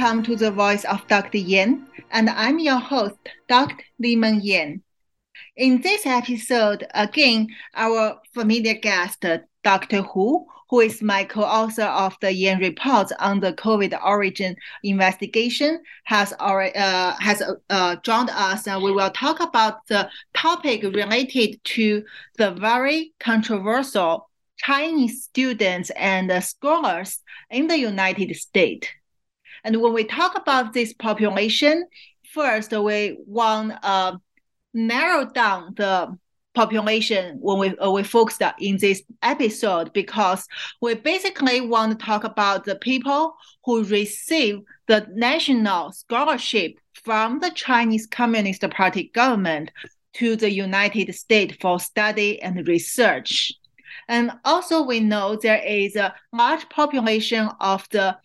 Welcome to the Voice of Dr. Yan, and I'm your host, Dr. Li-Meng Yan. In this episode, again, our familiar guest, Dr. Hu, who is my co-author of the Yan report on the COVID origin investigation, has already uh, has uh, joined us, and we will talk about the topic related to the very controversial Chinese students and scholars in the United States. And when we talk about this population, first we want to uh, narrow down the population when we uh, we focused in this episode because we basically want to talk about the people who receive the national scholarship from the Chinese Communist Party government to the United States for study and research. And also we know there is a large population of the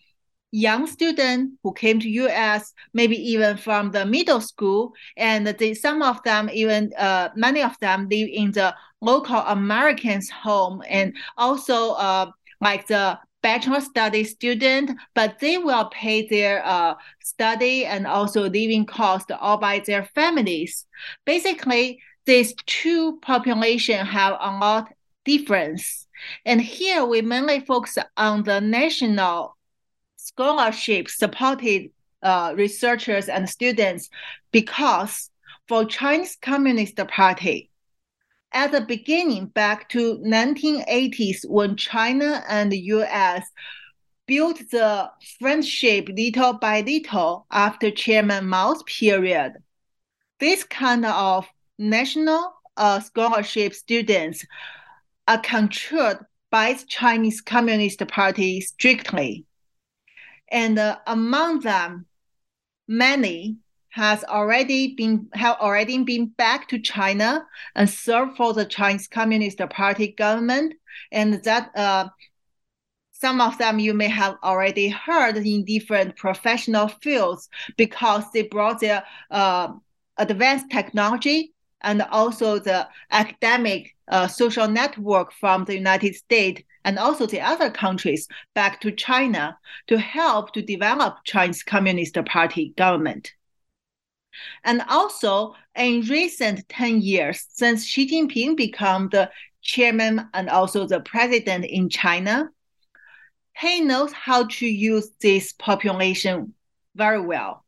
young student who came to US, maybe even from the middle school, and they, some of them even uh, many of them live in the local Americans' home, and also uh, like the bachelor study student, but they will pay their uh, study and also living cost all by their families. Basically, these two population have a lot difference. And here we mainly focus on the national scholarship supported uh, researchers and students because for Chinese Communist Party, at the beginning, back to 1980s, when China and the U.S. built the friendship little by little after Chairman Mao's period, this kind of national uh, scholarship students are controlled by Chinese Communist Party strictly. And uh, among them, many has already been have already been back to China and served for the Chinese Communist Party government, and that uh, some of them you may have already heard in different professional fields because they brought their uh, advanced technology and also the academic uh, social network from the United States and also the other countries back to China to help to develop Chinese Communist Party government. And also in recent 10 years, since Xi Jinping became the chairman and also the president in China, he knows how to use this population very well.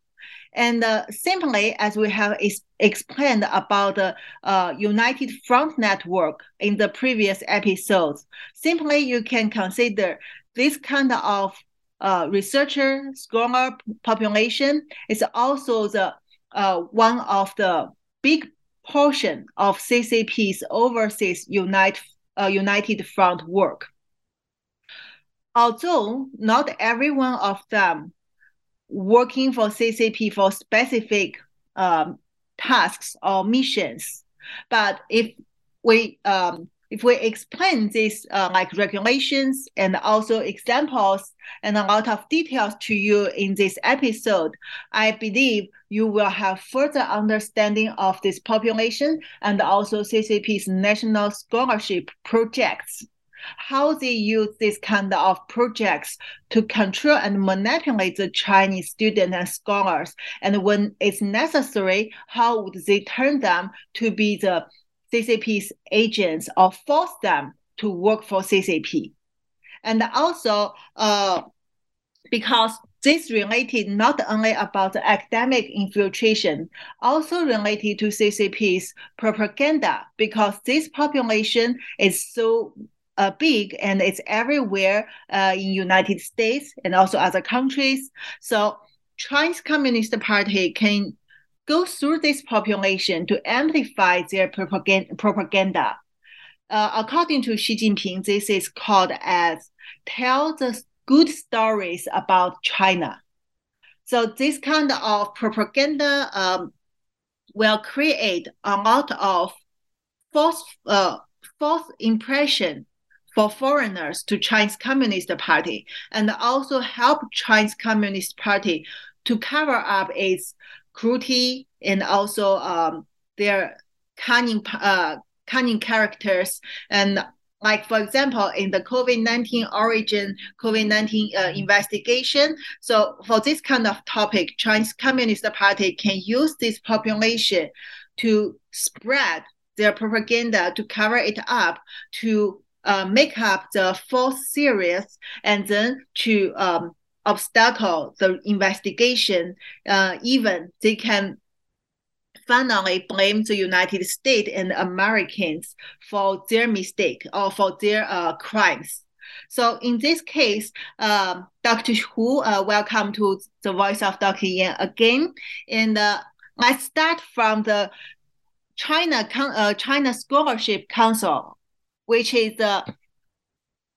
And uh, simply, as we have explained about the uh, United Front Network in the previous episodes, simply you can consider this kind of uh, researcher scholar population is also the uh, one of the big portion of CCP's overseas Unite, uh, United Front work. Although not every one of them working for CCP for specific um, tasks or missions. But if we um, if we explain these uh, like regulations and also examples and a lot of details to you in this episode, I believe you will have further understanding of this population and also CCP's national scholarship projects how they use this kind of projects to control and manipulate the Chinese students and scholars. And when it's necessary, how would they turn them to be the CCP's agents or force them to work for CCP? And also, uh, because this related not only about the academic infiltration, also related to CCP's propaganda, because this population is so uh, big and it's everywhere uh, in United States and also other countries. So Chinese Communist Party can go through this population to amplify their propaganda. Uh, according to Xi Jinping, this is called as tell the good stories about China. So this kind of propaganda um, will create a lot of false uh, false impression for foreigners to Chinese Communist Party and also help Chinese Communist Party to cover up its cruelty and also um, their cunning uh, cunning characters. And like for example in the covid-19 origin covid-19 uh, investigation. So for this kind of topic chinese communist party can use this population to spread their propaganda to cover it up to uh, make up the false series and then to um, obstacle the investigation uh, even they can finally blame the United States and Americans for their mistake or for their uh, crimes. So in this case, um, Dr. Hu, uh, welcome to the Voice of Dr. Yan again. And uh, let's start from the China uh, China Scholarship Council, which is the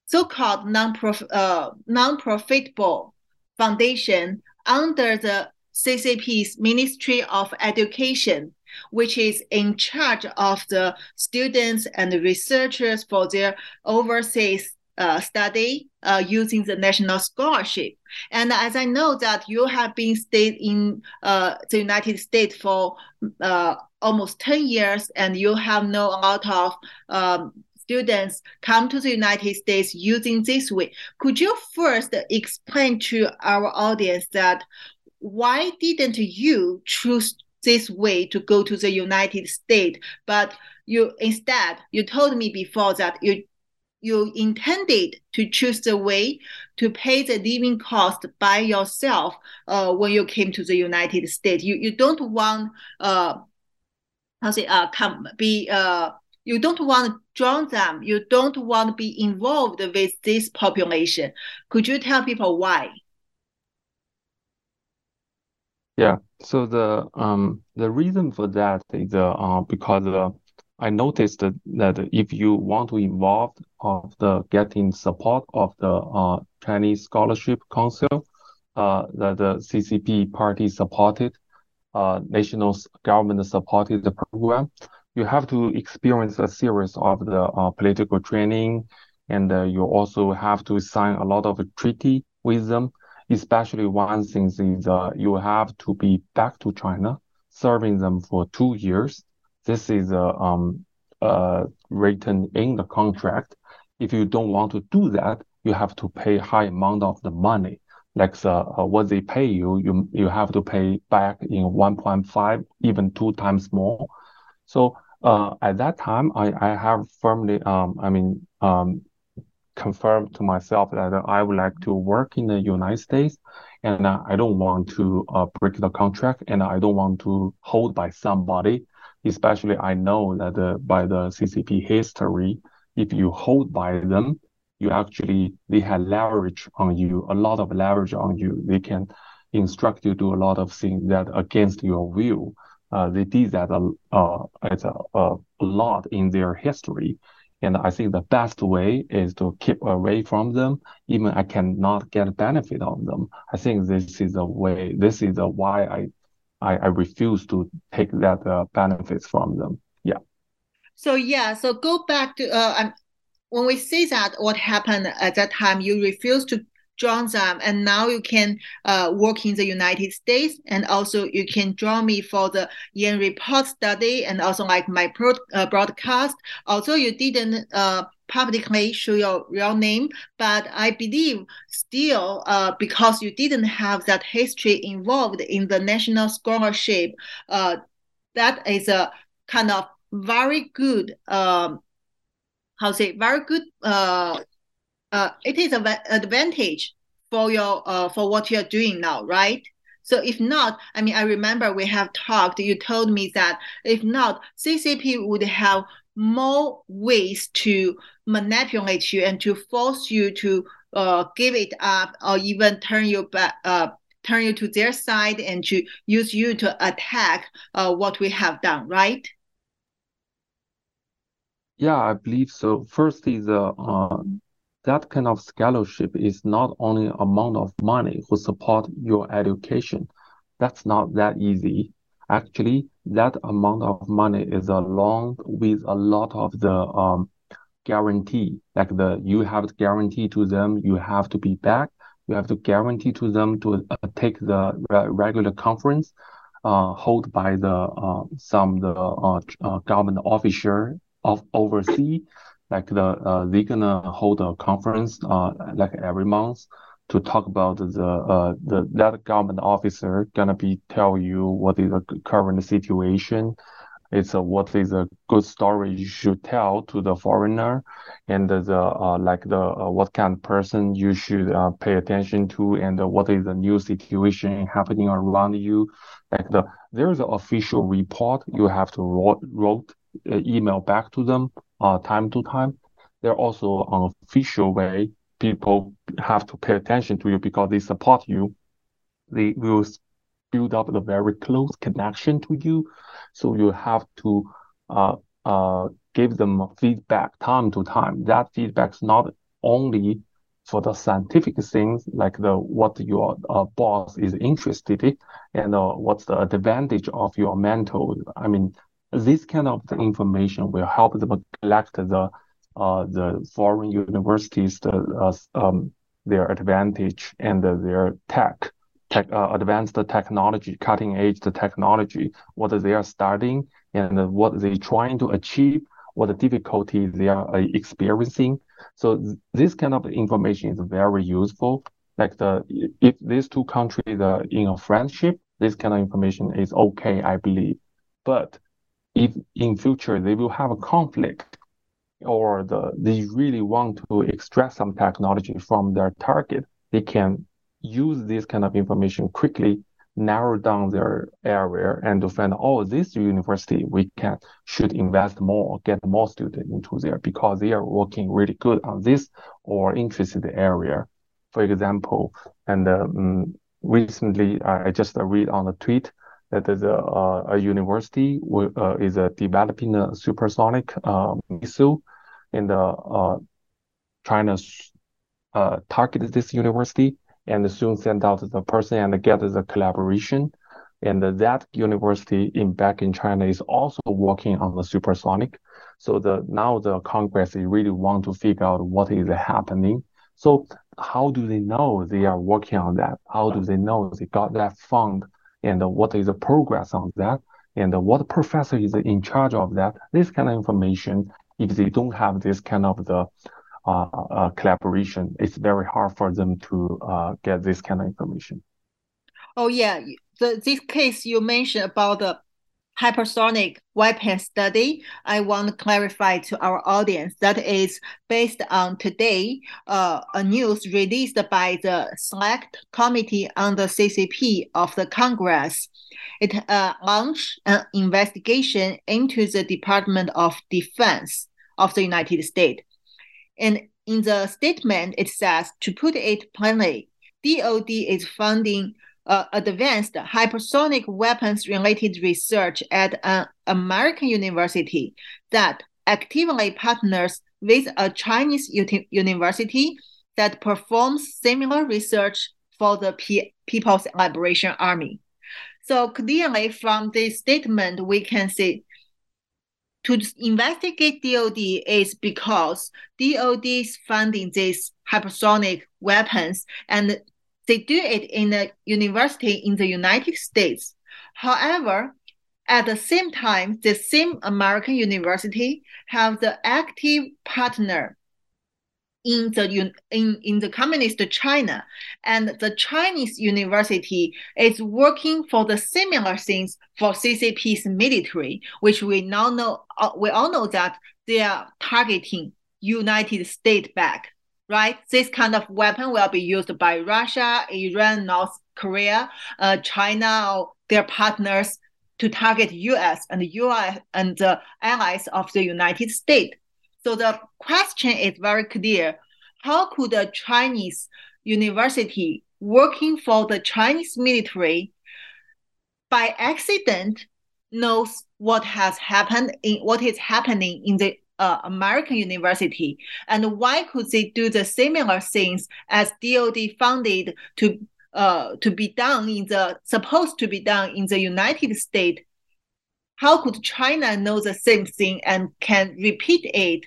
so-called non-prof- uh, non-profitable foundation under the CCP's Ministry of Education, which is in charge of the students and researchers for their overseas uh, study uh, using the national scholarship. And as I know that you have been stayed in uh, the United States for uh, almost 10 years and you have known a lot of um, students come to the United States using this way. Could you first explain to our audience that why didn't you choose this way to go to the United States? But you instead you told me before that you you intended to choose the way to pay the living cost by yourself uh, when you came to the United States. You you don't want uh how say uh come be uh you don't want to join them. You don't want to be involved with this population. Could you tell people why? Yeah. So the um the reason for that is uh, uh because uh, I noticed that, if you want to involve of the getting support of the uh Chinese Scholarship Council, uh that the CCP party supported, uh national government supported the program, you have to experience a series of the uh, political training, and uh, you also have to sign a lot of treaty with them especially one thing is uh, you have to be back to China, serving them for two years. This is uh, um, uh, written in the contract. If you don't want to do that, you have to pay high amount of the money. Like the, uh, what they pay you, you you have to pay back in 1.5, even two times more. So uh, at that time, I, I have firmly, um, I mean, um, confirmed to myself that I would like to work in the United States and I don't want to uh, break the contract and I don't want to hold by somebody. Especially, I know that uh, by the CCP history, if you hold by them, you actually they have leverage on you, a lot of leverage on you. They can instruct you to do a lot of things that against your will. Uh, they did that uh, a, a, lot in their history. And I think the best way is to keep away from them, even I cannot get benefit on them. I think this is a way, this is a why I, I, I refuse to take that uh, benefits from them. Yeah. So yeah, so go back to, uh, when we say that what happened at that time, you refuse to join them and now you can uh, work in the united states and also you can join me for the yan report study and also like my pro, uh, broadcast. Although you didn't uh, publicly show your real name but i believe still uh, because you didn't have that history involved in the national scholarship uh, that is a kind of very good um, how say very good uh, uh, it is an advantage for your uh, for what you're doing now, right? So if not, I mean, I remember we have talked. You told me that if not, CCP would have more ways to manipulate you and to force you to uh, give it up or even turn you back, uh, turn you to their side and to use you to attack uh, what we have done, right? Yeah, I believe so. First is uh, uh that kind of scholarship is not only amount of money who support your education. That's not that easy. Actually, that amount of money is along with a lot of the um, guarantee. Like the you have to guarantee to them you have to be back. You have to guarantee to them to uh, take the re regular conference uh, hold by the uh, some the uh, uh government officer of overseas like the uh, they're gonna hold a conference uh like every month to talk about the uh the that government officer gonna be tell you what is the current situation. It's a, what is a good story you should tell to the foreigner and the uh, like the uh, what kind of person you should uh, pay attention to and what is the new situation happening around you. Like the there's an official report you have to wrote, wrote uh, email back to them uh, time to time there also an official way people have to pay attention to you because they support you they will build up a very close connection to you. So you have to uh, uh, give them feedback time to time. That feedback is not only for the scientific things like the what your uh, boss is interested in and uh, what's the advantage of your mentor. I mean, this kind of information will help them collect the uh, the foreign universities the uh, um, their advantage and their tech tech, uh, advanced technology, cutting edge technology, what they are studying and what they're trying to achieve, what the difficulties they are uh, experiencing. So th- this kind of information is very useful. Like the if these two countries are in a friendship, this kind of information is okay, I believe. But if in future they will have a conflict or the they really want to extract some technology from their target, they can use this kind of information quickly, narrow down their area and to find, oh, this university, we can should invest more, get more students into there because they are working really good on this or interested area. For example, and um, recently I just read on the tweet that a, a university uh, is uh, developing a supersonic uh, missile, and uh, China uh, targeted this university and soon send out the person and get the collaboration. And that university in back in China is also working on the supersonic. So the now the Congress really want to figure out what is happening. So how do they know they are working on that? How do they know they got that fund? And what is the progress on that? And what professor is in charge of that? This kind of information, if they don't have this kind of the uh, uh, collaboration, it's very hard for them to uh, get this kind of information. Oh yeah, the, this case you mentioned about the hypersonic weapon study, I want to clarify to our audience that is based on today uh, a news released by the Select Committee on the CCP of the Congress. It uh, launched an investigation into the Department of Defense of the United States and in the statement, it says, to put it plainly, DoD is funding uh, advanced hypersonic weapons related research at an American university that actively partners with a Chinese u- university that performs similar research for the P- People's Liberation Army. So clearly from this statement, we can see to investigate DoD is because DoD is funding these hypersonic weapons and they do it in a university in the United States. However, at the same time, the same American university have the active partner in the in, in the communist China, and the Chinese university is working for the similar things for CCP's military, which we now know uh, we all know that they are targeting United States back, right? This kind of weapon will be used by Russia, Iran, North Korea, uh, China, their partners to target U.S. and U.S. and the allies of the United States. So the question is very clear. How could a Chinese university working for the Chinese military by accident knows what has happened in what is happening in the uh, American university and why could they do the similar things as DoD funded to uh, to be done in the supposed to be done in the United States? How could China know the same thing and can repeat it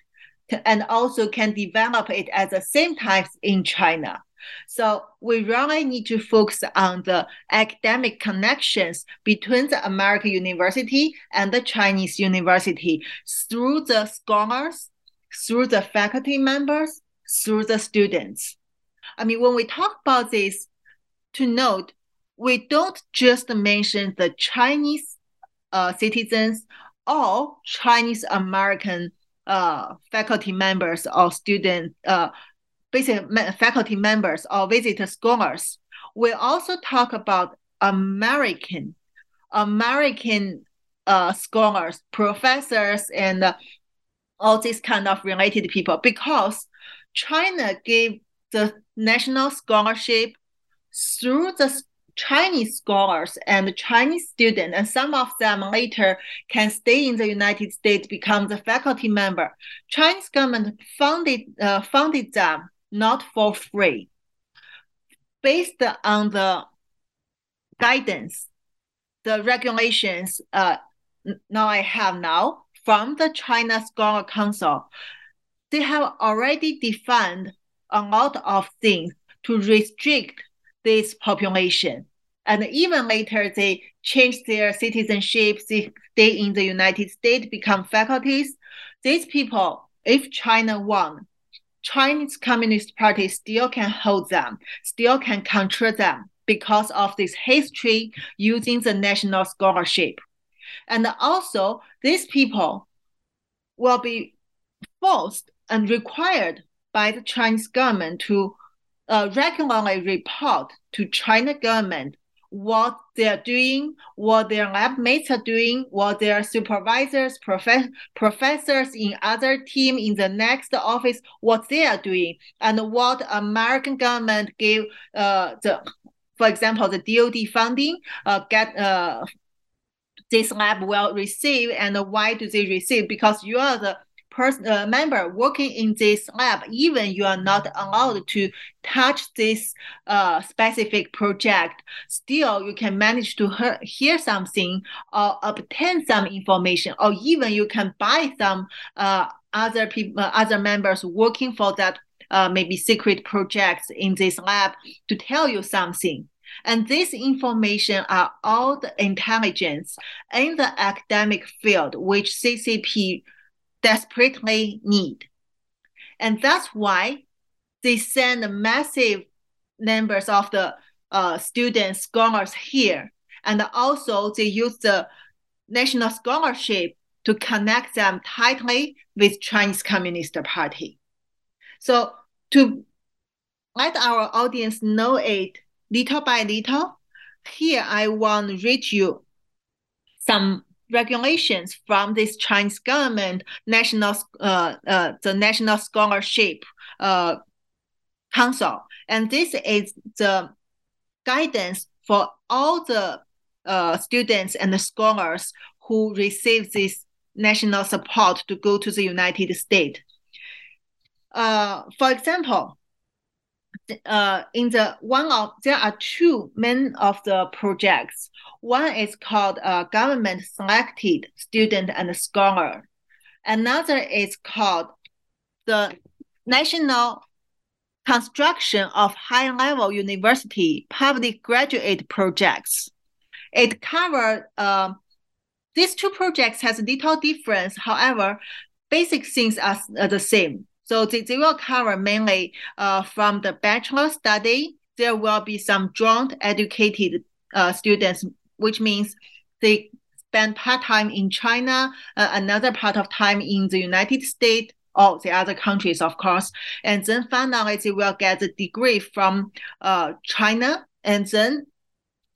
and also can develop it at the same time in China. So we really need to focus on the academic connections between the American university and the Chinese university through the scholars, through the faculty members, through the students. I mean, when we talk about this, to note, we don't just mention the Chinese uh, citizens or Chinese American uh, faculty members or student, uh, basic faculty members or visitor scholars. We also talk about American, American uh, scholars, professors, and uh, all these kind of related people because China gave the national scholarship through the Chinese scholars and Chinese students, and some of them later can stay in the United States, become the faculty member. Chinese government funded uh, funded them not for free, based on the guidance, the regulations. Uh, now I have now from the China Scholar Council. They have already defined a lot of things to restrict this population. And even later, they change their citizenship, they stay in the United States, become faculties. These people, if China won, Chinese Communist Party still can hold them, still can control them because of this history using the national scholarship. And also, these people will be forced and required by the Chinese government to uh, regularly report to China government what they're doing, what their lab mates are doing, what their supervisors, prof- professors in other team in the next office, what they are doing, and what American government gave uh, the, for example, the DoD funding uh, get uh, this lab will receive and why do they receive? Because you are the person uh, member working in this lab, even you are not allowed to touch this uh, specific project, still you can manage to hear, hear something or obtain some information, or even you can buy some uh, other people, uh, other members working for that uh, maybe secret projects in this lab to tell you something. And this information are all the intelligence in the academic field which CCP desperately need. And that's why they send massive numbers of the uh, students, scholars here. And also they use the national scholarship to connect them tightly with Chinese Communist Party. So to let our audience know it little by little, here I want to read you some regulations from this Chinese government national uh, uh, the national scholarship uh, council and this is the guidance for all the uh, students and the scholars who receive this national support to go to the United States. Uh, for example, uh, in the one of there are two main of the projects. One is called uh, government selected student and scholar. Another is called the national construction of high level university public graduate projects. It covers uh, these two projects has little difference. However, basic things are the same. So they, they will cover mainly uh, from the bachelor study. There will be some joint educated uh, students, which means they spend part time in China, uh, another part of time in the United States or the other countries, of course. And then finally, they will get the degree from uh, China. And then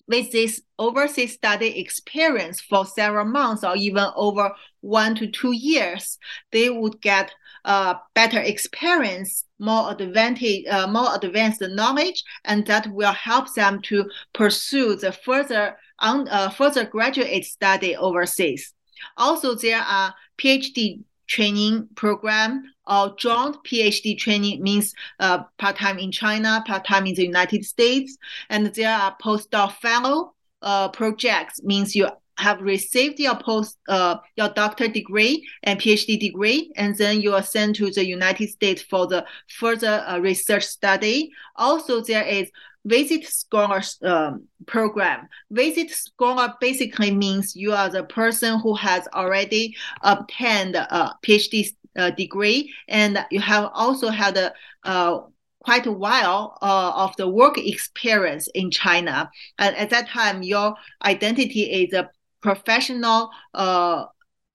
with this overseas study experience for several months or even over one to two years, they would get uh, better experience, more advantage, uh, more advanced knowledge, and that will help them to pursue the further on uh, further graduate study overseas. Also, there are PhD training program or joint PhD training means uh, part-time in China, part-time in the United States. And there are postdoc fellow uh, projects means you have received your post uh, your doctor degree and PhD degree, and then you are sent to the United States for the further uh, research study. Also, there is visit scholar um, program. Visit scholar basically means you are the person who has already obtained a PhD uh, degree, and you have also had a uh, quite a while uh, of the work experience in China. And at that time, your identity is a professional uh,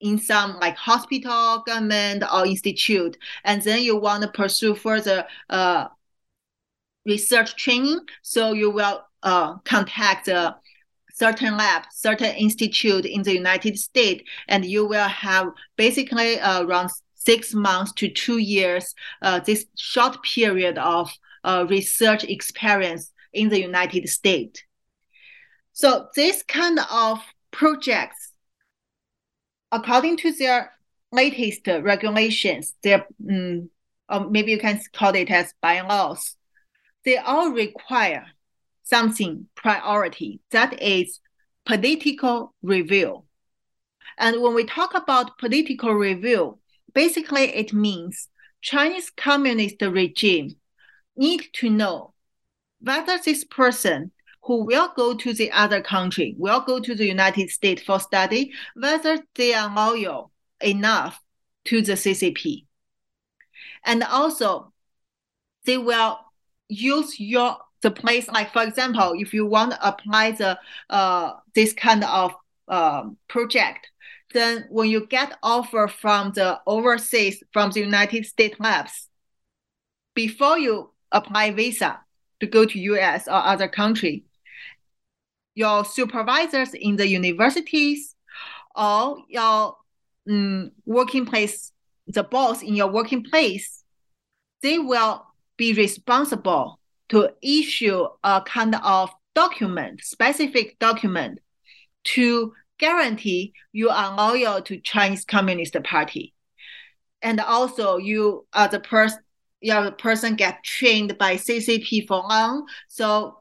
in some like hospital, government, or institute, and then you want to pursue further uh, research training. So you will uh, contact a certain lab, certain institute in the United States, and you will have basically uh, around six months to two years, uh, this short period of uh, research experience in the United States. So this kind of projects, according to their latest regulations, their um, or maybe you can call it as bylaws, they all require something priority that is political review. And when we talk about political review, basically it means Chinese communist regime need to know whether this person who will go to the other country, will go to the United States for study, whether they are loyal enough to the CCP. And also, they will use your the place like for example if you want to apply the uh this kind of um, project then when you get offer from the overseas from the united states labs before you apply visa to go to us or other country your supervisors in the universities or your um, working place the boss in your working place they will be responsible to issue a kind of document, specific document to guarantee you are loyal to Chinese Communist Party. And also you are the person your person get trained by CCP for long, so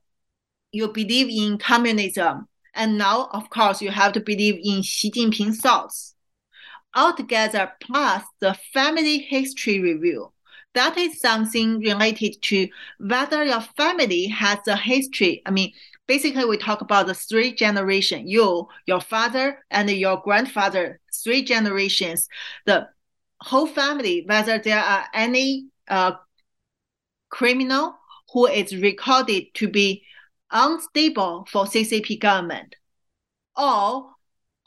you believe in communism. And now, of course, you have to believe in Xi Jinping's thoughts. Altogether, plus the family history review that is something related to whether your family has a history. I mean, basically we talk about the three generation, you, your father, and your grandfather, three generations, the whole family, whether there are any uh, criminal who is recorded to be unstable for CCP government, or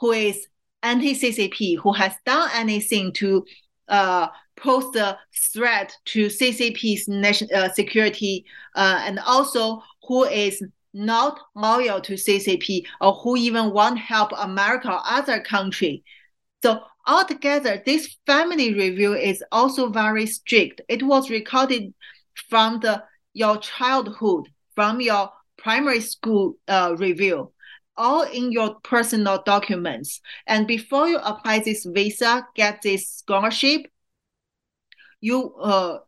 who is anti-CCP, who has done anything to uh, pose a threat to CCP's national uh, security, uh, and also who is not loyal to CCP or who even want help America or other country. So altogether, this family review is also very strict. It was recorded from the your childhood, from your primary school uh, review, all in your personal documents. And before you apply this visa, get this scholarship, you uh,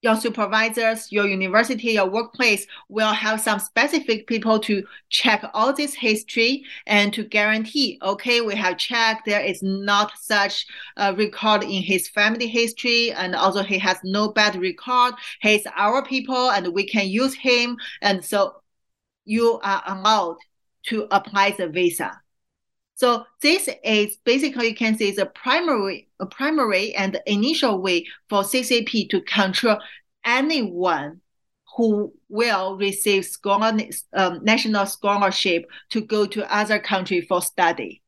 your supervisors, your university, your workplace will have some specific people to check all this history and to guarantee, okay, we have checked there is not such a record in his family history, and also he has no bad record. He's our people, and we can use him, and so you are allowed to apply the visa. So this is basically you can say the primary, a primary and initial way for CCP to control anyone who will receive scholar, um, national scholarship to go to other country for study.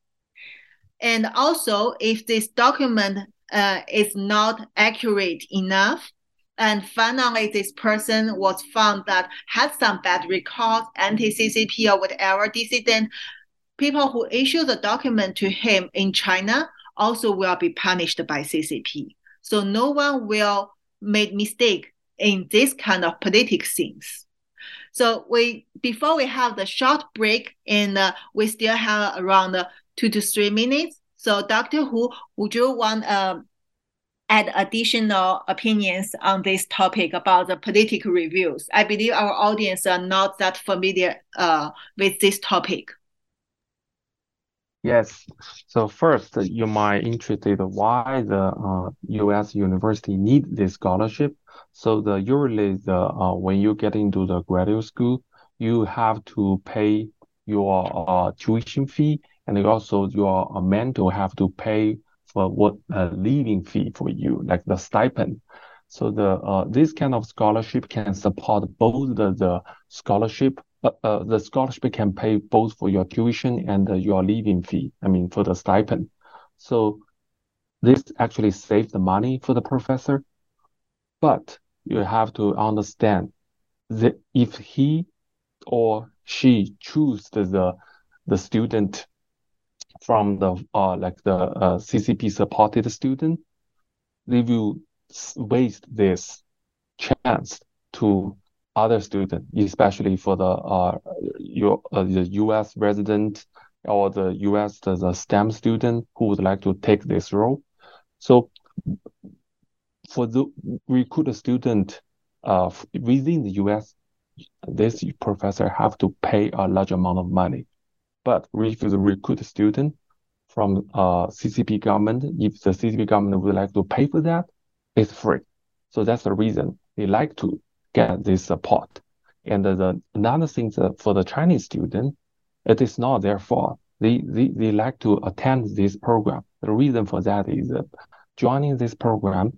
And also, if this document uh, is not accurate enough, and finally this person was found that had some bad records, anti-CCP or whatever dissident, people who issue the document to him in China also will be punished by CCP. So no one will make mistake in this kind of political things. So we before we have the short break, and uh, we still have around uh, two to three minutes. So Dr. Hu, would you want um, add additional opinions on this topic about the political reviews? I believe our audience are not that familiar uh, with this topic. Yes. So first, you might interested why the uh, U.S. university need this scholarship. So the usually the uh, when you get into the graduate school, you have to pay your uh, tuition fee, and also your uh, mentor have to pay for what uh, living fee for you, like the stipend. So the uh, this kind of scholarship can support both the, the scholarship. Uh, uh, the scholarship can pay both for your tuition and your living fee. I mean, for the stipend. So this actually saves the money for the professor. But you have to understand that if he or she choose the the student from the uh, like the uh, CCP supported student, they will waste this chance to other students, especially for the uh, your uh, the U.S. resident or the U.S. The, the STEM student who would like to take this role. So for the recruit a student uh, within the U.S., this professor have to pay a large amount of money. But if you recruit a student from uh, CCP government, if the CCP government would like to pay for that, it's free. So that's the reason they like to get this support. And the another thing that for the Chinese student, it is not their fault. They, they, they like to attend this program. The reason for that is that joining this program,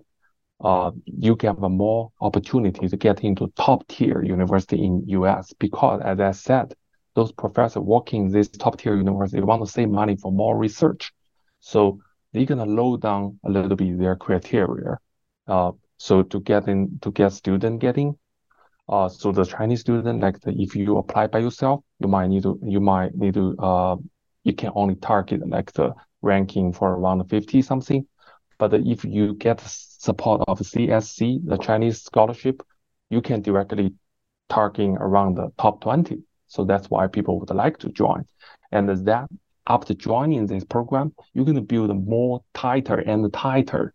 uh, you get more opportunity to get into top tier university in US because as I said, those professors working in this top tier university want to save money for more research. So they're gonna low down a little bit their criteria. Uh, so to get in to get student getting, uh, so the Chinese student like the, if you apply by yourself, you might need to you might need to uh you can only target like the ranking for around 50 something. But if you get support of CSC, the Chinese scholarship, you can directly target around the top 20. So that's why people would like to join. And that after joining this program, you're going to build a more tighter and tighter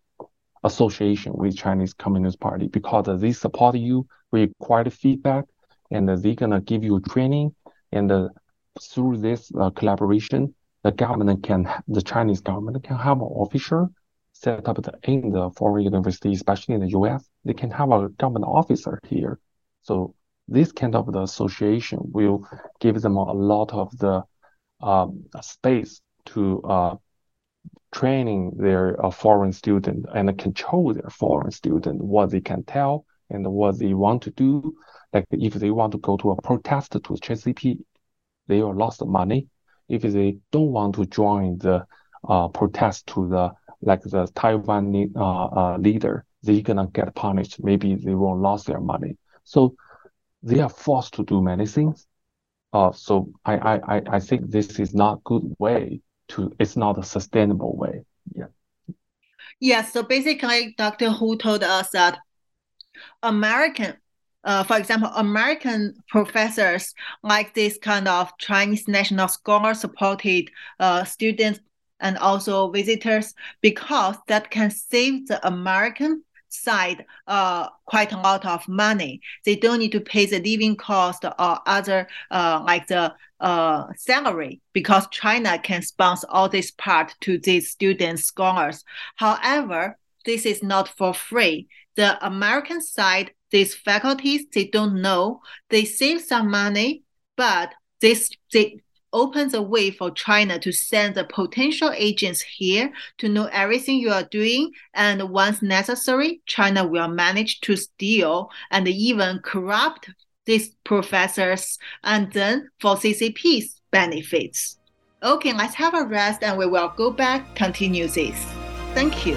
association with Chinese Communist Party because they support you, require feedback, and they're going to give you training. And through this uh, collaboration, the government can, the Chinese government can have an official set up in the foreign university, especially in the US. They can have a government officer here. So this kind of the association will give them a lot of the um, space to uh, training their uh, foreign student and control their foreign student what they can tell and what they want to do. Like if they want to go to a protest to CCP, they will lost money. If they don't want to join the uh, protest to the like the Taiwan uh, uh, leader, they're gonna get punished. Maybe they won't lose their money. So they are forced to do many things. Uh, so I, I, I think this is not good way to, it's not a sustainable way. Yeah. Yeah. So basically, Dr. Hu told us that American, uh, for example, American professors like this kind of Chinese national scholar supported uh, students and also visitors because that can save the American side uh, quite a lot of money. They don't need to pay the living cost or other uh, like the uh, salary because China can sponsor all this part to these students, scholars. However, this is not for free. The American side, these faculties, they don't know. They save some money, but this they opens a way for China to send the potential agents here to know everything you are doing. And once necessary, China will manage to steal and even corrupt these professors and then for CCP's benefits. Okay, let's have a rest and we will go back, continue this. Thank you.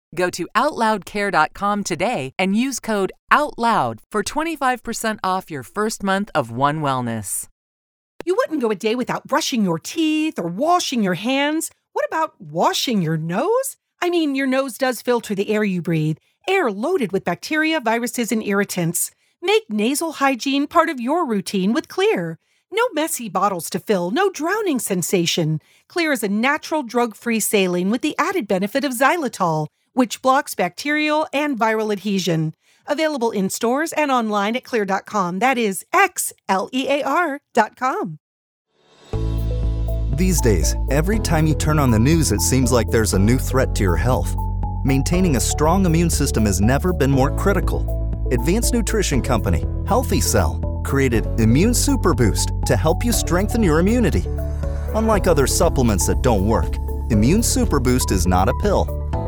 Go to OutLoudCare.com today and use code OUTLOUD for 25% off your first month of One Wellness. You wouldn't go a day without brushing your teeth or washing your hands. What about washing your nose? I mean, your nose does filter the air you breathe, air loaded with bacteria, viruses, and irritants. Make nasal hygiene part of your routine with Xlear. No messy bottles to fill, no drowning sensation. Xlear is a natural drug free saline with the added benefit of xylitol, which blocks bacterial and viral adhesion. Available in stores and online at xlear.com. That is X L E A R.com. These days, every time you turn on the news, it seems like there's a new threat to your health. Maintaining a strong immune system has never been more critical. Advanced Nutrition Company, Healthy Cell, created Immune Super Boost to help you strengthen your immunity. Unlike other supplements that don't work, Immune Super Boost is not a pill.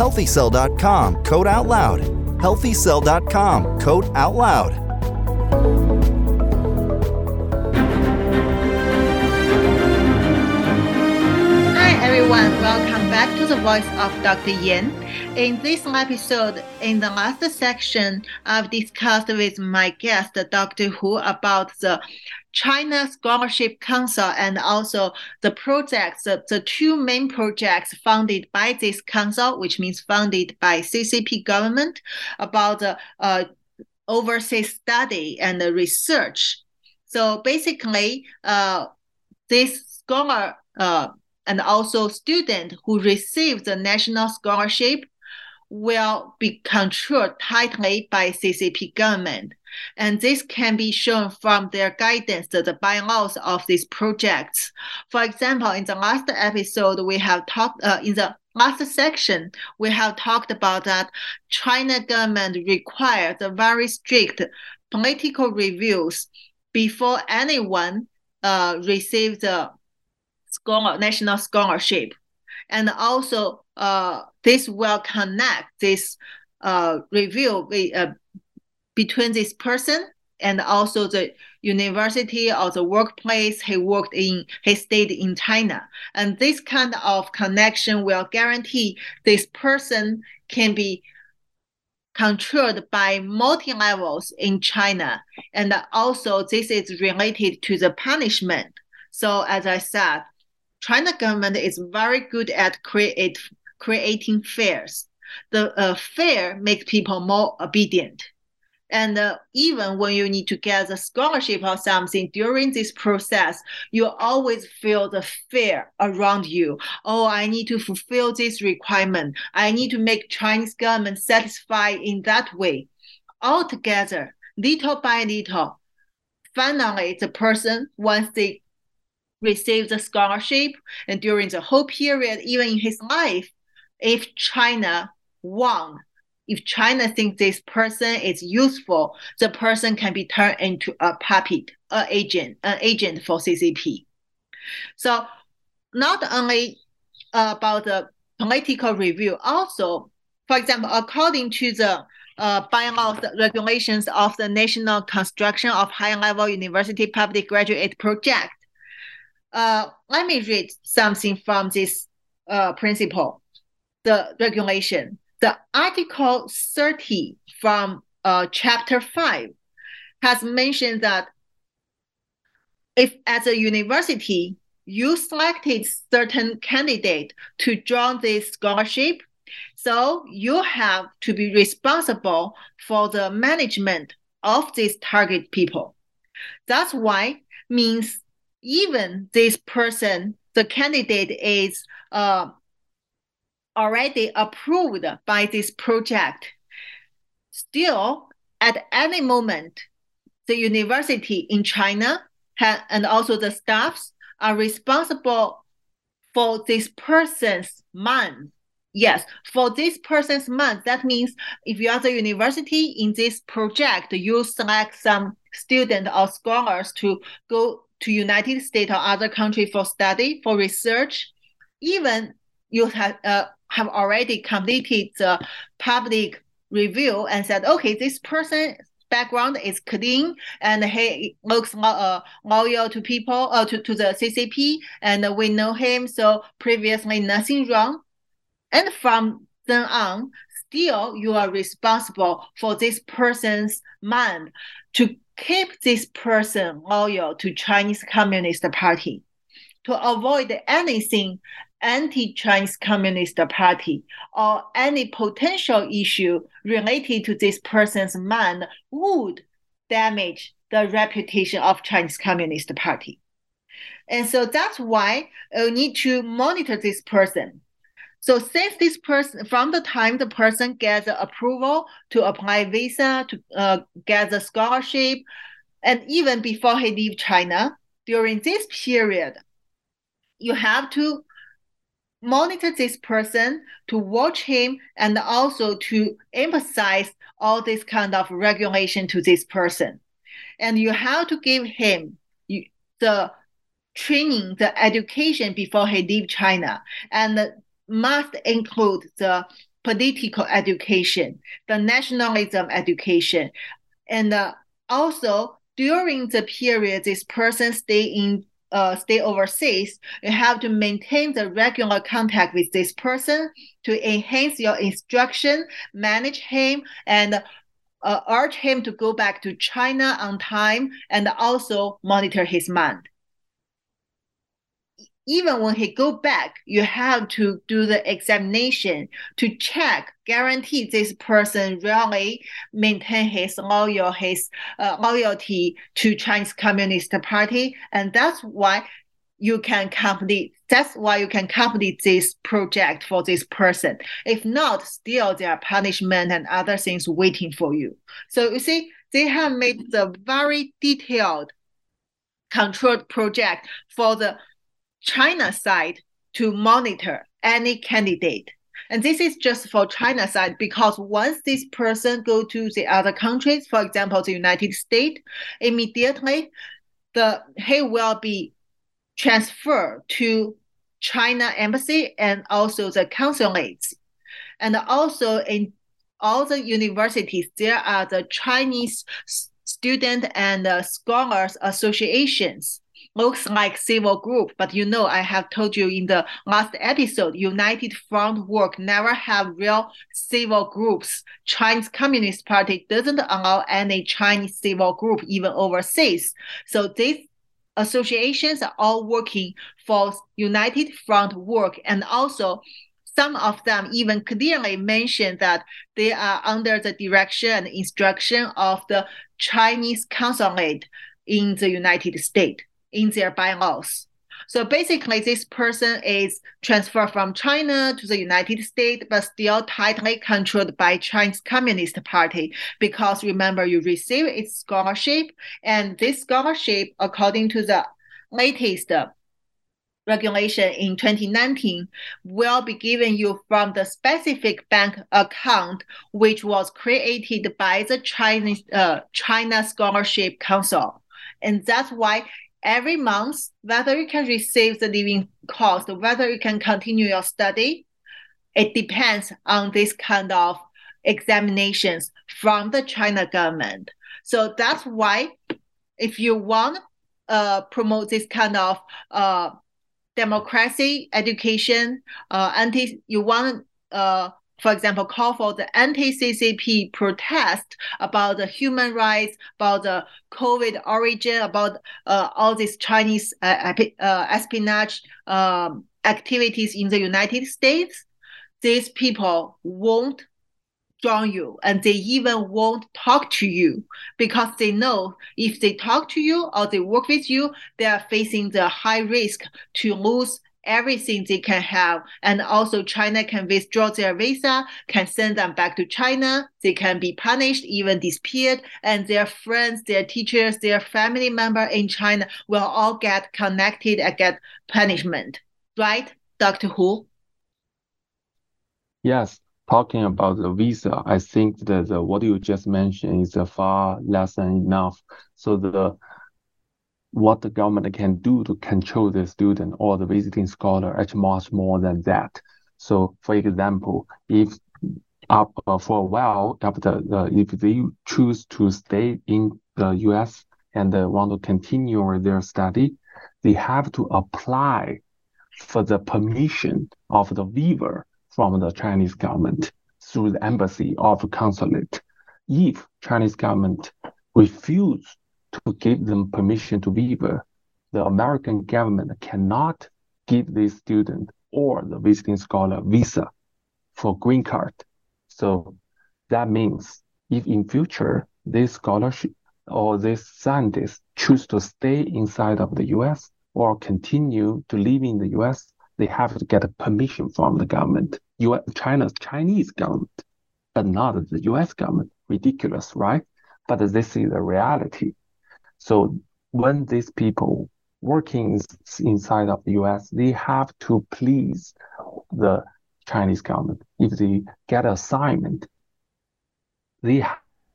Healthycell.com code OUTLOUD. Healthycell.com code OUTLOUD. Hi everyone, welcome back to the voice of Dr. Yan. In this episode, in the last section, I've discussed with my guest, Dr. Hu, about the China Scholarship Council and also the projects, the, the two main projects funded by this council, which means funded by CCP government, about the uh, overseas study and the research. So basically, uh, this scholar uh, and also student who receive the national scholarship will be controlled tightly by CCP government. And this can be shown from their guidance, the, the bylaws of these projects. For example, in the last episode, we have talked, uh, in the last section, we have talked about that China government requires a very strict political reviews before anyone uh, receives the scholar, national scholarship. And also, uh, this will connect this uh, review with, uh, between this person and also the university or the workplace he worked in, he stayed in China. And this kind of connection will guarantee this person can be controlled by multi levels in China. And also, this is related to the punishment. So, as I said, China government is very good at create creating fairs. The uh, fair makes people more obedient. And uh, even when you need to get a scholarship or something during this process, you always feel the fear around you. Oh, I need to fulfill this requirement. I need to make Chinese government satisfied in that way. Altogether, little by little, finally, the person, once they receive the scholarship and during the whole period, even in his life, if China won, if China thinks this person is useful, the person can be turned into a puppet, an agent, an agent for CCP. So not only about the political review, also, for example, according to the uh, bylaws, regulations of the National Construction of High Level University Public Graduate Project, uh, let me read something from this uh, principle, the regulation. The Article 30 from uh, Chapter 5 has mentioned that if as a university you selected certain candidate to join this scholarship, so you have to be responsible for the management of these target people. That's why means even this person, the candidate is uh, already approved by this project, still at any moment, the university in China and also the staffs are responsible for this person's month. Yes, for this person's month, that means if you are the university in this project, you select some student or scholars to go to United States or other country for study, for research. Even you have uh, have already completed the public review and said, okay, this person background is clean and he looks uh, loyal to people uh, to, to the CCP and we know him. So previously nothing wrong. And from then on still you are responsible for this person's mind to keep this person loyal to Chinese Communist Party. To avoid anything anti-Chinese Communist Party or any potential issue related to this person's mind would damage the reputation of Chinese Communist Party. And so that's why you need to monitor this person. So since this person, from the time the person gets approval to apply visa, to uh, get the scholarship, and even before he leave China, during this period, you have to monitor this person, to watch him, and also to emphasize all this kind of regulation to this person. And you have to give him the training, the education before he leave China, and must include the political education, the nationalism education, and uh, also during the period this person stay in uh, stay overseas, you have to maintain the regular contact with this person to enhance your instruction, manage him, and uh, urge him to go back to China on time, and also monitor his mind even when he go back, you have to do the examination to check, guarantee this person really maintain his loyal his uh, loyalty to Chinese Communist Party, and that's why you can complete. That's why you can complete this project for this person. If not, still there are punishment and other things waiting for you. So you see, they have made the very detailed controlled project for the China side to monitor any candidate. And this is just for China side because once this person go to the other countries, for example, the United States, immediately the he will be transferred to China embassy and also the consulates. And also in all the universities, there are the Chinese student and uh, scholars associations looks like civil group, but you know, I have told you in the last episode, United Front Work never have real civil groups. Chinese Communist Party doesn't allow any Chinese civil group even overseas. So these associations are all working for United Front Work and also some of them even clearly mention that they are under the direction and instruction of the Chinese consulate in the United States in their bylaws. So basically, this person is transferred from China to the United States, but still tightly controlled by Chinese Communist Party. Because remember, you receive a scholarship, and this scholarship, according to the latest regulation in 2019 will be given you from the specific bank account which was created by the Chinese uh, China Scholarship Council and that's why every month, whether you can receive the living cost, whether you can continue your study, it depends on this kind of examinations from the China government. So that's why if you want uh promote this kind of uh democracy education, uh anti you want uh for example, call for the anti-CCP protest about the human rights, about the COVID origin, about uh, all these Chinese uh, uh, espionage um, activities in the United States, these people won't join you and they even won't talk to you because they know if they talk to you or they work with you, they are facing the high risk to lose everything they can have. And also China can withdraw their visa, can send them back to China. They can be punished, even disappeared. And their friends, their teachers, their family member in China will all get connected and get punishment. Right, Dr. Hu? Yes, talking about the visa, I think that the, what you just mentioned is far less than enough. So the what the government can do to control the student or the visiting scholar is much more than that. So, for example, if up uh, for a while after uh, if they choose to stay in the U.S. and uh, want to continue their study, they have to apply for the permission of the visa from the Chinese government through the embassy or consulate. If Chinese government refuse to give them permission to visit, the American government cannot give this student or the visiting scholar visa for green card. So that means if in future this scholarship or this scientist choose to stay inside of the US or continue to live in the US, they have to get permission from the government, US, China's Chinese government, but not the US government. Ridiculous, right? But this is the reality. So when these people working inside of the US, they have to please the Chinese government. If they get assignment, they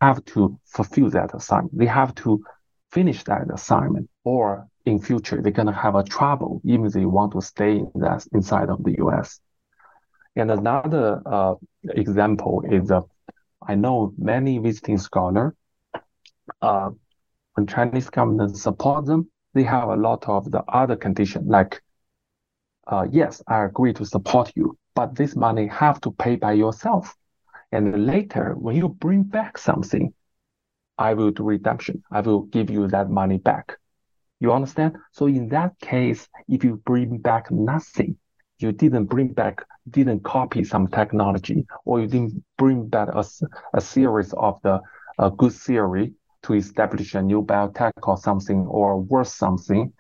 have to fulfill that assignment. They have to finish that assignment, or in future they're gonna have a trouble even if they want to stay in that inside of the U.S. And another uh, example is uh, I know many visiting scholars. Uh, when Chinese government support them, they have a lot of the other condition like, uh, yes, I agree to support you, but this money have to pay by yourself. And later, when you bring back something, I will do redemption. I will give you that money back. You understand? So in that case, if you bring back nothing, you didn't bring back, didn't copy some technology, or you didn't bring back a, a series of the a good theory to establish a new biotech or something or worth something,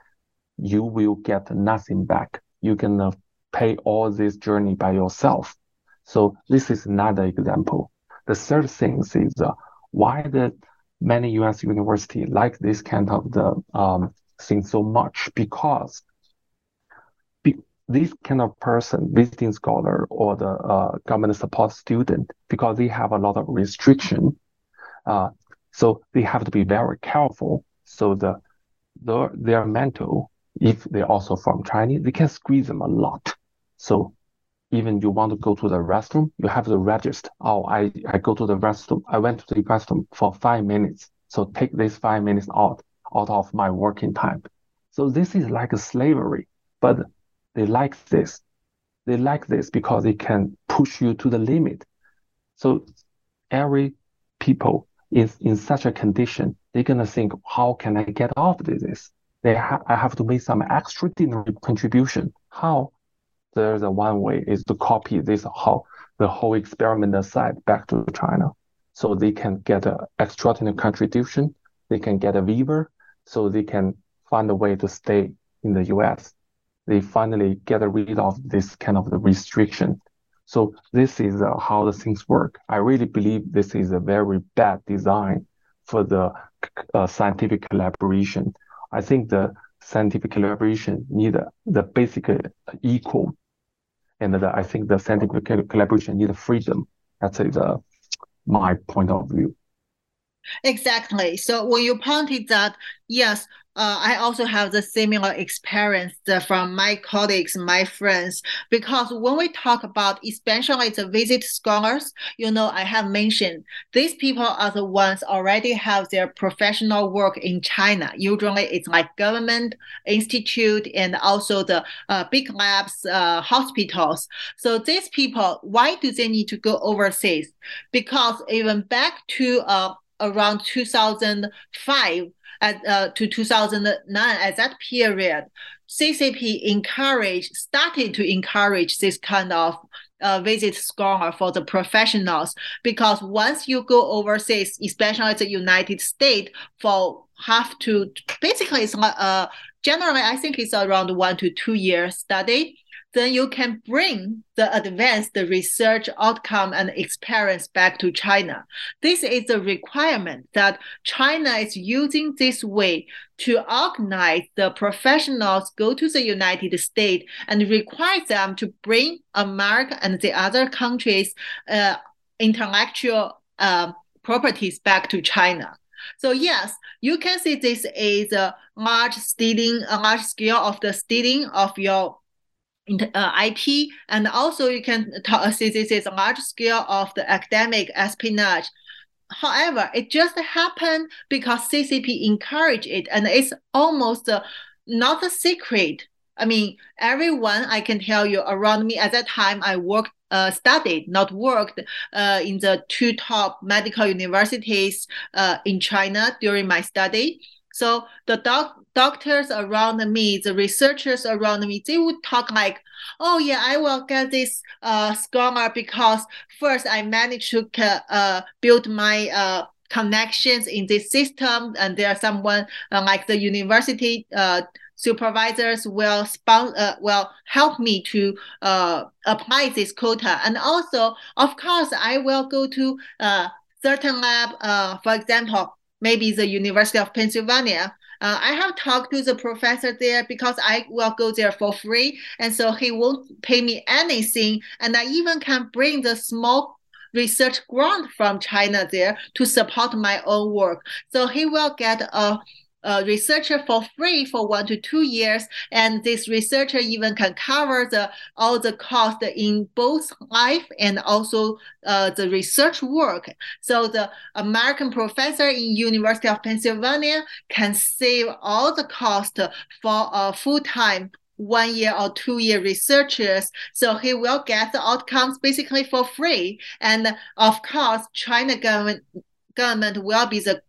you will get nothing back. You can uh, pay all this journey by yourself. So this is another example. The third thing is uh, why the many U.S. universities like this kind of the um, thing so much because be, this kind of person, visiting scholar or the uh, government support student, because they have a lot of restriction, uh, so they have to be very careful. So the, the their mental, if they're also from Chinese, they can squeeze them a lot. So even you want to go to the restroom, you have to register. Oh, I, I go to the restroom. I went to the restroom for five minutes. So take this five minutes out, out of my working time. So this is like a slavery, but they like this. They like this because it can push you to the limit. So every people is in such a condition, they're gonna think, how can I get off this? They ha- I have to make some extraordinary contribution. How? There's a one way is to copy this how the whole experiment site back to China, so they can get an extraordinary contribution. They can get a visa, so they can find a way to stay in the U.S. They finally get rid of this kind of the restriction so this is uh, how the things work. I really believe this is a very bad design for the uh, scientific collaboration. I think the scientific collaboration need the basic uh, equal, and the, I think the scientific collaboration need freedom. That's uh, my point of view. Exactly. So when you pointed that, yes, uh, I also have the similar experience from my colleagues, my friends, because when we talk about especially the visit scholars, you know, I have mentioned these people are the ones already have their professional work in China. Usually it's like government institute and also the uh, big labs, uh, hospitals. So these people, why do they need to go overseas? Because even back to uh, around 2005, at uh, to 2009 at that period ccp encouraged started to encourage this kind of uh, visit scholar for the professionals. Because once you go overseas especially the united states for have to basically it's uh, generally i think it's around one to two year study then you can bring the advanced research outcome and experience back to China. This is a requirement that China is using this way to organize the professionals go to the United States and require them to bring America and the other countries uh, intellectual uh, properties back to China. So yes, you can see this is a large stealing, a large scale of the stealing of your IP, and also you can talk, see this is a large scale of the academic espionage. However, it just happened because CCP encouraged it, and it's almost uh, not a secret. I mean, everyone I can tell you around me at that time, I worked uh, studied, not worked, uh, in the two top medical universities uh, in China during my study. So the doc- doctors around me, the researchers around me, they would talk like, "Oh yeah, I will get this uh, because first I managed to uh, build my uh, connections in this system, and there's someone uh, like the university uh, supervisors will uh, will help me to uh, apply this quota. And also, of course, I will go to uh, certain lab, uh, for example, maybe the University of Pennsylvania. Uh, I have talked to the professor there because I will go there for free. And so he won't pay me anything. And I even can bring the small research grant from China there to support my own work. So he will get a a researcher for free for one to two years, and this researcher even can cover the all the cost in both life and also uh, the research work. So the American professor in University of Pennsylvania can save all the cost for a full time one year or two year researchers. So he will get the outcomes basically for free. And of course, China government government will be the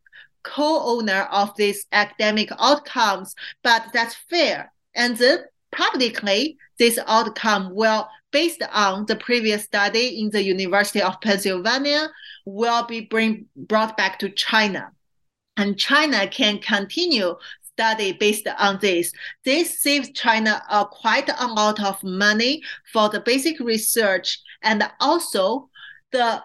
co-owner of these academic outcomes, but that's fair. And then publicly, this outcome will, based on the previous study in the University of Pennsylvania, will be bring, brought back to China. And China can continue study based on this. This saves China a quite a lot of money for the basic research and also the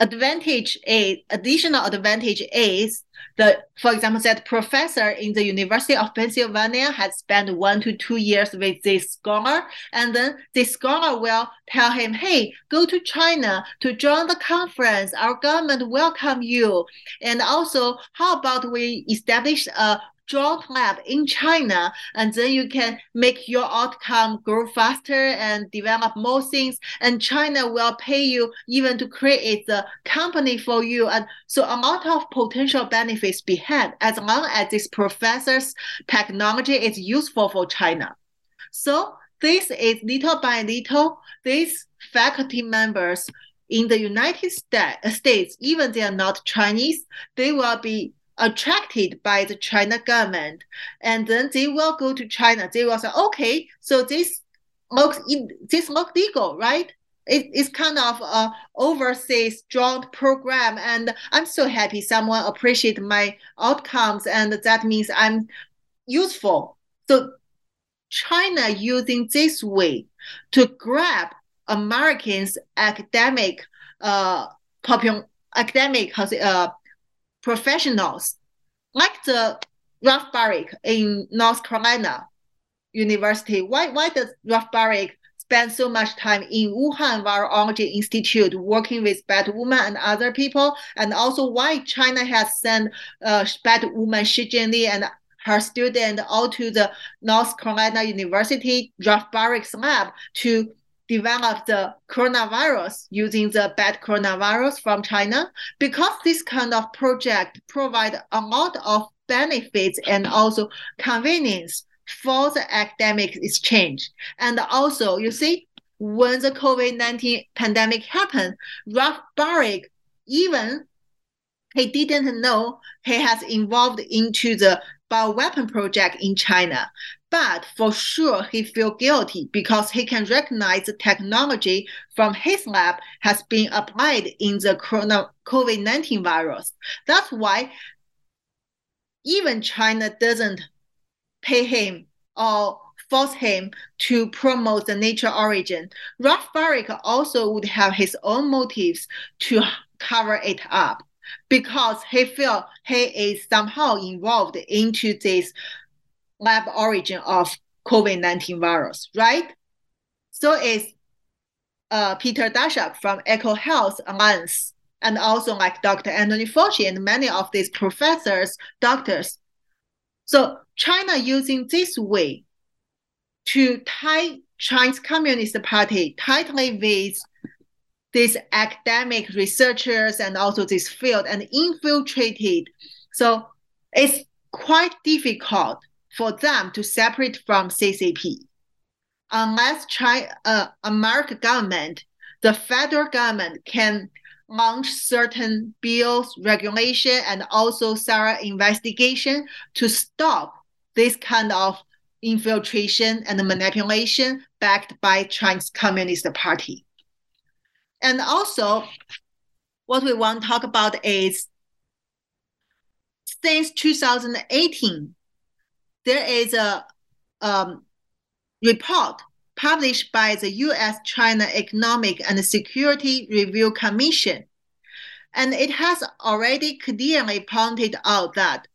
advantage is additional advantage is the for example that professor in the university of pennsylvania has spent one to two years with this scholar and then this scholar will tell him hey go to china to join the conference our government welcome you and also how about we establish a joint lab in China, and then you can make your outcome grow faster and develop more things. And China will pay you even to create the company for you. And so a lot of potential benefits be had as long as this professor's technology is useful for China. So this is little by little, these faculty members in the United uh, States, even they are not Chinese, they will be attracted by the China government, and then they will go to China. They will say, okay, so this looks this looks legal, right? It, it's kind of a overseas joint program, and I'm so happy someone appreciate my outcomes, and that means I'm useful. So China using this way to grab Americans academic uh popular academic uh professionals like the Ralph Baric in North Carolina University. Why, why does Ralph Baric spend so much time in Wuhan Virology Institute working with bat woman and other people? And also why China has sent uh, bat woman Shi Zhengli and her student all to the North Carolina University Ralph Baric's lab to develop the coronavirus using the bat coronavirus from China because this kind of project provide a lot of benefits and also convenience for the academic exchange. And also, you see, when the COVID-19 pandemic happened, Ralph Baric even he didn't know he has involved into the bioweapon project in China. But for sure, he feel guilty because he can recognize the technology from his lab has been applied in the corona COVID-19 virus. That's why even China doesn't pay him or force him to promote the nature origin. Ralph Baric also would have his own motives to cover it up because he felt he is somehow involved into this lab origin of COVID-19 virus, right? So is uh, Peter Daszak from EcoHealth Alliance and also like Dr. Anthony Fauci and many of these professors, doctors. So China using this way to tie Chinese Communist Party tightly with these academic researchers and also this field and infiltrated. So it's quite difficult for them to separate from CCP. Unless China, uh, American government, the federal government can launch certain bills, regulation, and also thorough investigation to stop this kind of infiltration and manipulation backed by Chinese Communist Party. And also, what we want to talk about is since 2018, there is a um, report published by the US China Economic and Security Review Commission. And it has already clearly pointed out that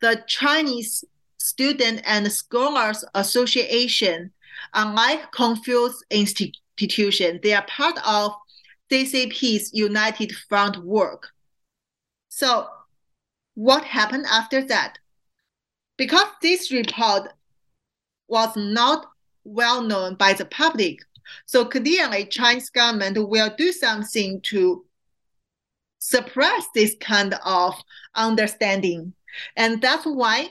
the Chinese Student and Scholars Association, unlike Confucius Institution, they are part of CCP's United Front work. So, what happened after that? Because this report was not well known by the public, so clearly Chinese government will do something to suppress this kind of understanding. And that's why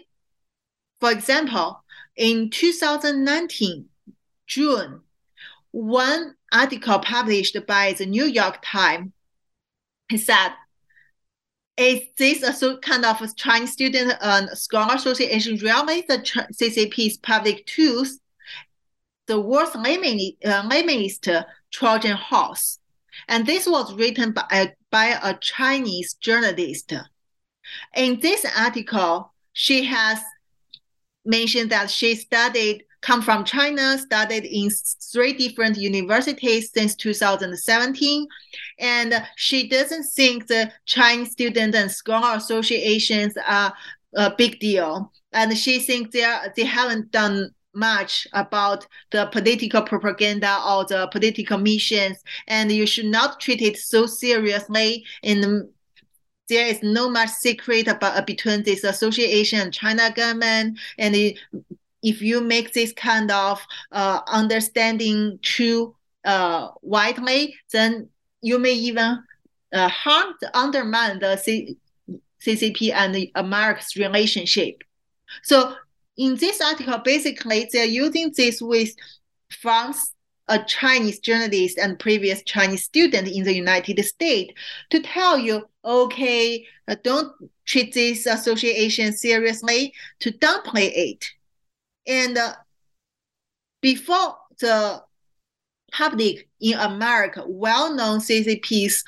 for example, in 2019, June, one article published by the New York Times he said, is this a kind of Chinese student and scholar association really the CCP's public tools? The world's lamest, uh, Trojan horse. And this was written by, by a Chinese journalist. In this article, she has mentioned that she studied come from China, studied in three different universities since 2017. And she doesn't think the Chinese Student and Scholar Associations are a big deal. And she thinks they, are, they haven't done much about the political propaganda or the political missions, and you should not treat it so seriously in there is no much secret about uh, between this association and China government. And it, if you make this kind of uh, understanding too uh, widely, then you may even uh, harm, undermine the C- CCP and the America's relationship. So in this article, basically they're using this with France a Chinese journalist and previous Chinese student in the United States to tell you, okay, uh, don't treat this association seriously, to downplay it. And uh, before the public in America well-known CCP's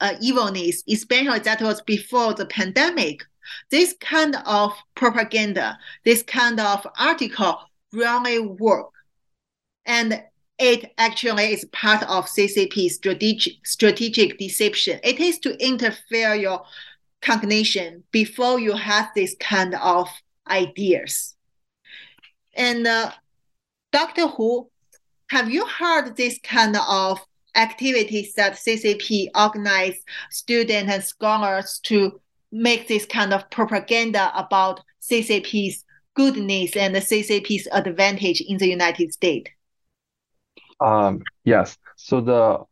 uh, evilness, especially that was before the pandemic, this kind of propaganda, this kind of article really work. And it actually is part of CCP strategic strategic deception. It is to interfere your cognition before you have this kind of ideas. And uh, Dr. Hu, have you heard this kind of activities that CCP organize students and scholars to make this kind of propaganda about CCP's goodness and the CCP's advantage in the United States? Um, yes. So the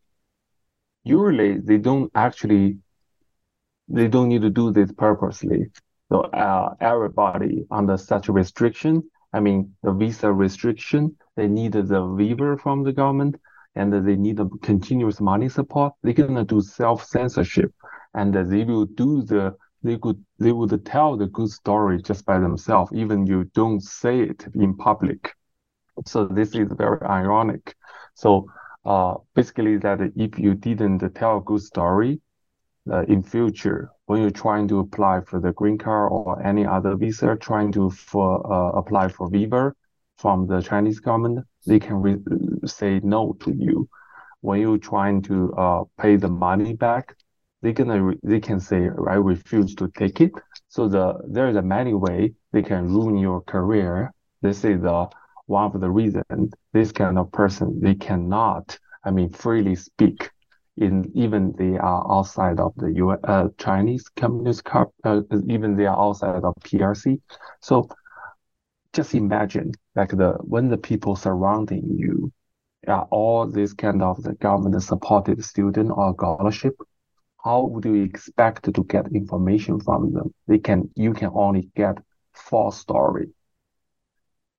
usually they don't actually they don't need to do this purposely. So uh, everybody under such restriction, I mean the visa restriction, they need the waiver from the government and they need a continuous money support. They're gonna do self censorship, and they will do the they could they would tell the good story just by themselves, even you don't say it in public. So this is very ironic. So uh, basically that if you didn't tell a good story uh, in future, when you're trying to apply for the green card or any other visa, trying to for uh, apply for Viva, from the Chinese government, they can say no to you. When you're trying to uh, pay the money back, they gonna they can say I refuse to take it. So the there is a many way they can ruin your career. This is the one of the reasons this kind of person they cannot I mean freely speak in even they are outside of the U uh, Chinese Communist uh, even they are outside of PRC. So just imagine like the when the people surrounding you are all this kind of the government supported student or scholarship, how would you expect to get information from them? They can you can only get false story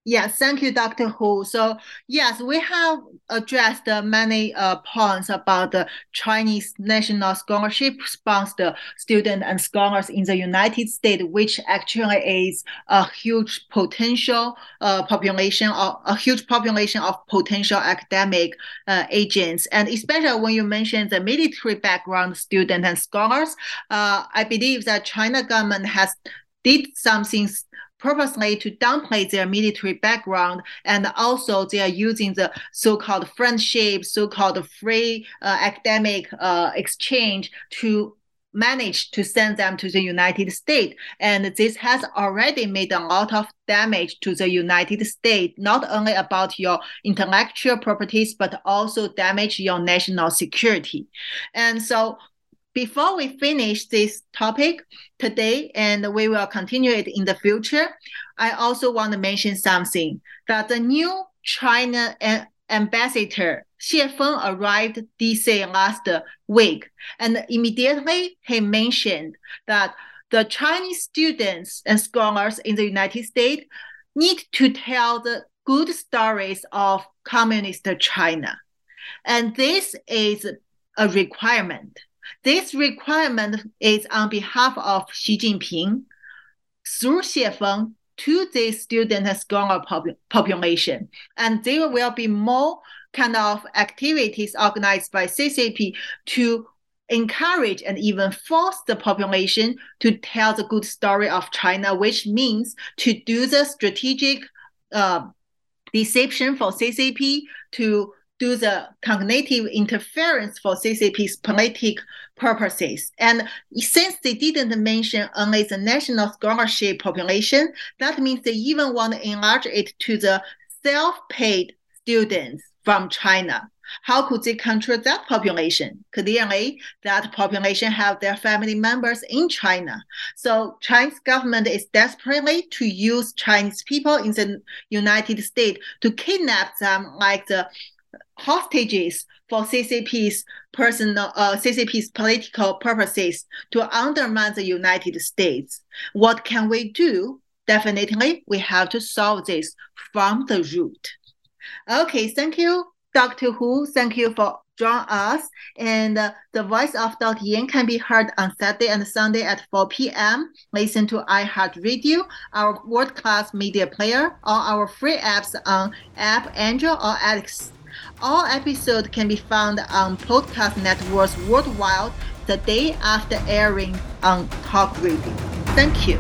Yes, thank you, Dr. Hu. So yes, we have addressed many uh, points about the Chinese national scholarship sponsored students and scholars in the United States, which actually is a huge potential uh, population of a huge population of potential academic uh, agents. And especially when you mention the military background students and scholars, uh, I believe that China government has did something purposely to downplay their military background, and also they are using the so-called friendship, so-called free uh, academic uh, exchange to manage to send them to the United States. And this has already made a lot of damage to the United States, not only about your intellectual properties, but also damage your national security. And so before we finish this topic today, and we will continue it in the future, I also want to mention something that the new China ambassador Xie Feng arrived DC last week, and immediately he mentioned that the Chinese students and scholars in the United States need to tell the good stories of communist China. And this is a requirement this requirement is on behalf of Xi Jinping through Xie Feng to the student and scholar pop- population. And there will be more kind of activities organized by CCP to encourage and even force the population to tell the good story of China, which means to do the strategic uh, deception for CCP to do the cognitive interference for CCP's political purposes. And since they didn't mention only the national scholarship population, that means they even want to enlarge it to the self-paid students from China. How could they control that population? Clearly, that population have their family members in China. So Chinese government is desperately to use Chinese people in the United States to kidnap them like the hostages for CCP's personal, uh, CCP's political purposes to undermine the United States. What can we do? Definitely, we have to solve this from the root. Okay, thank you, Dr. Hu. Thank you for joining us. And uh, the voice of Dr. Yan can be heard on Saturday and Sunday at 4 p.m. Listen to iHeartRadio, our world-class media player, or our free apps on App Android or Alex all episodes can be found on podcast networks worldwide the day after airing on Talk Radio. Thank you.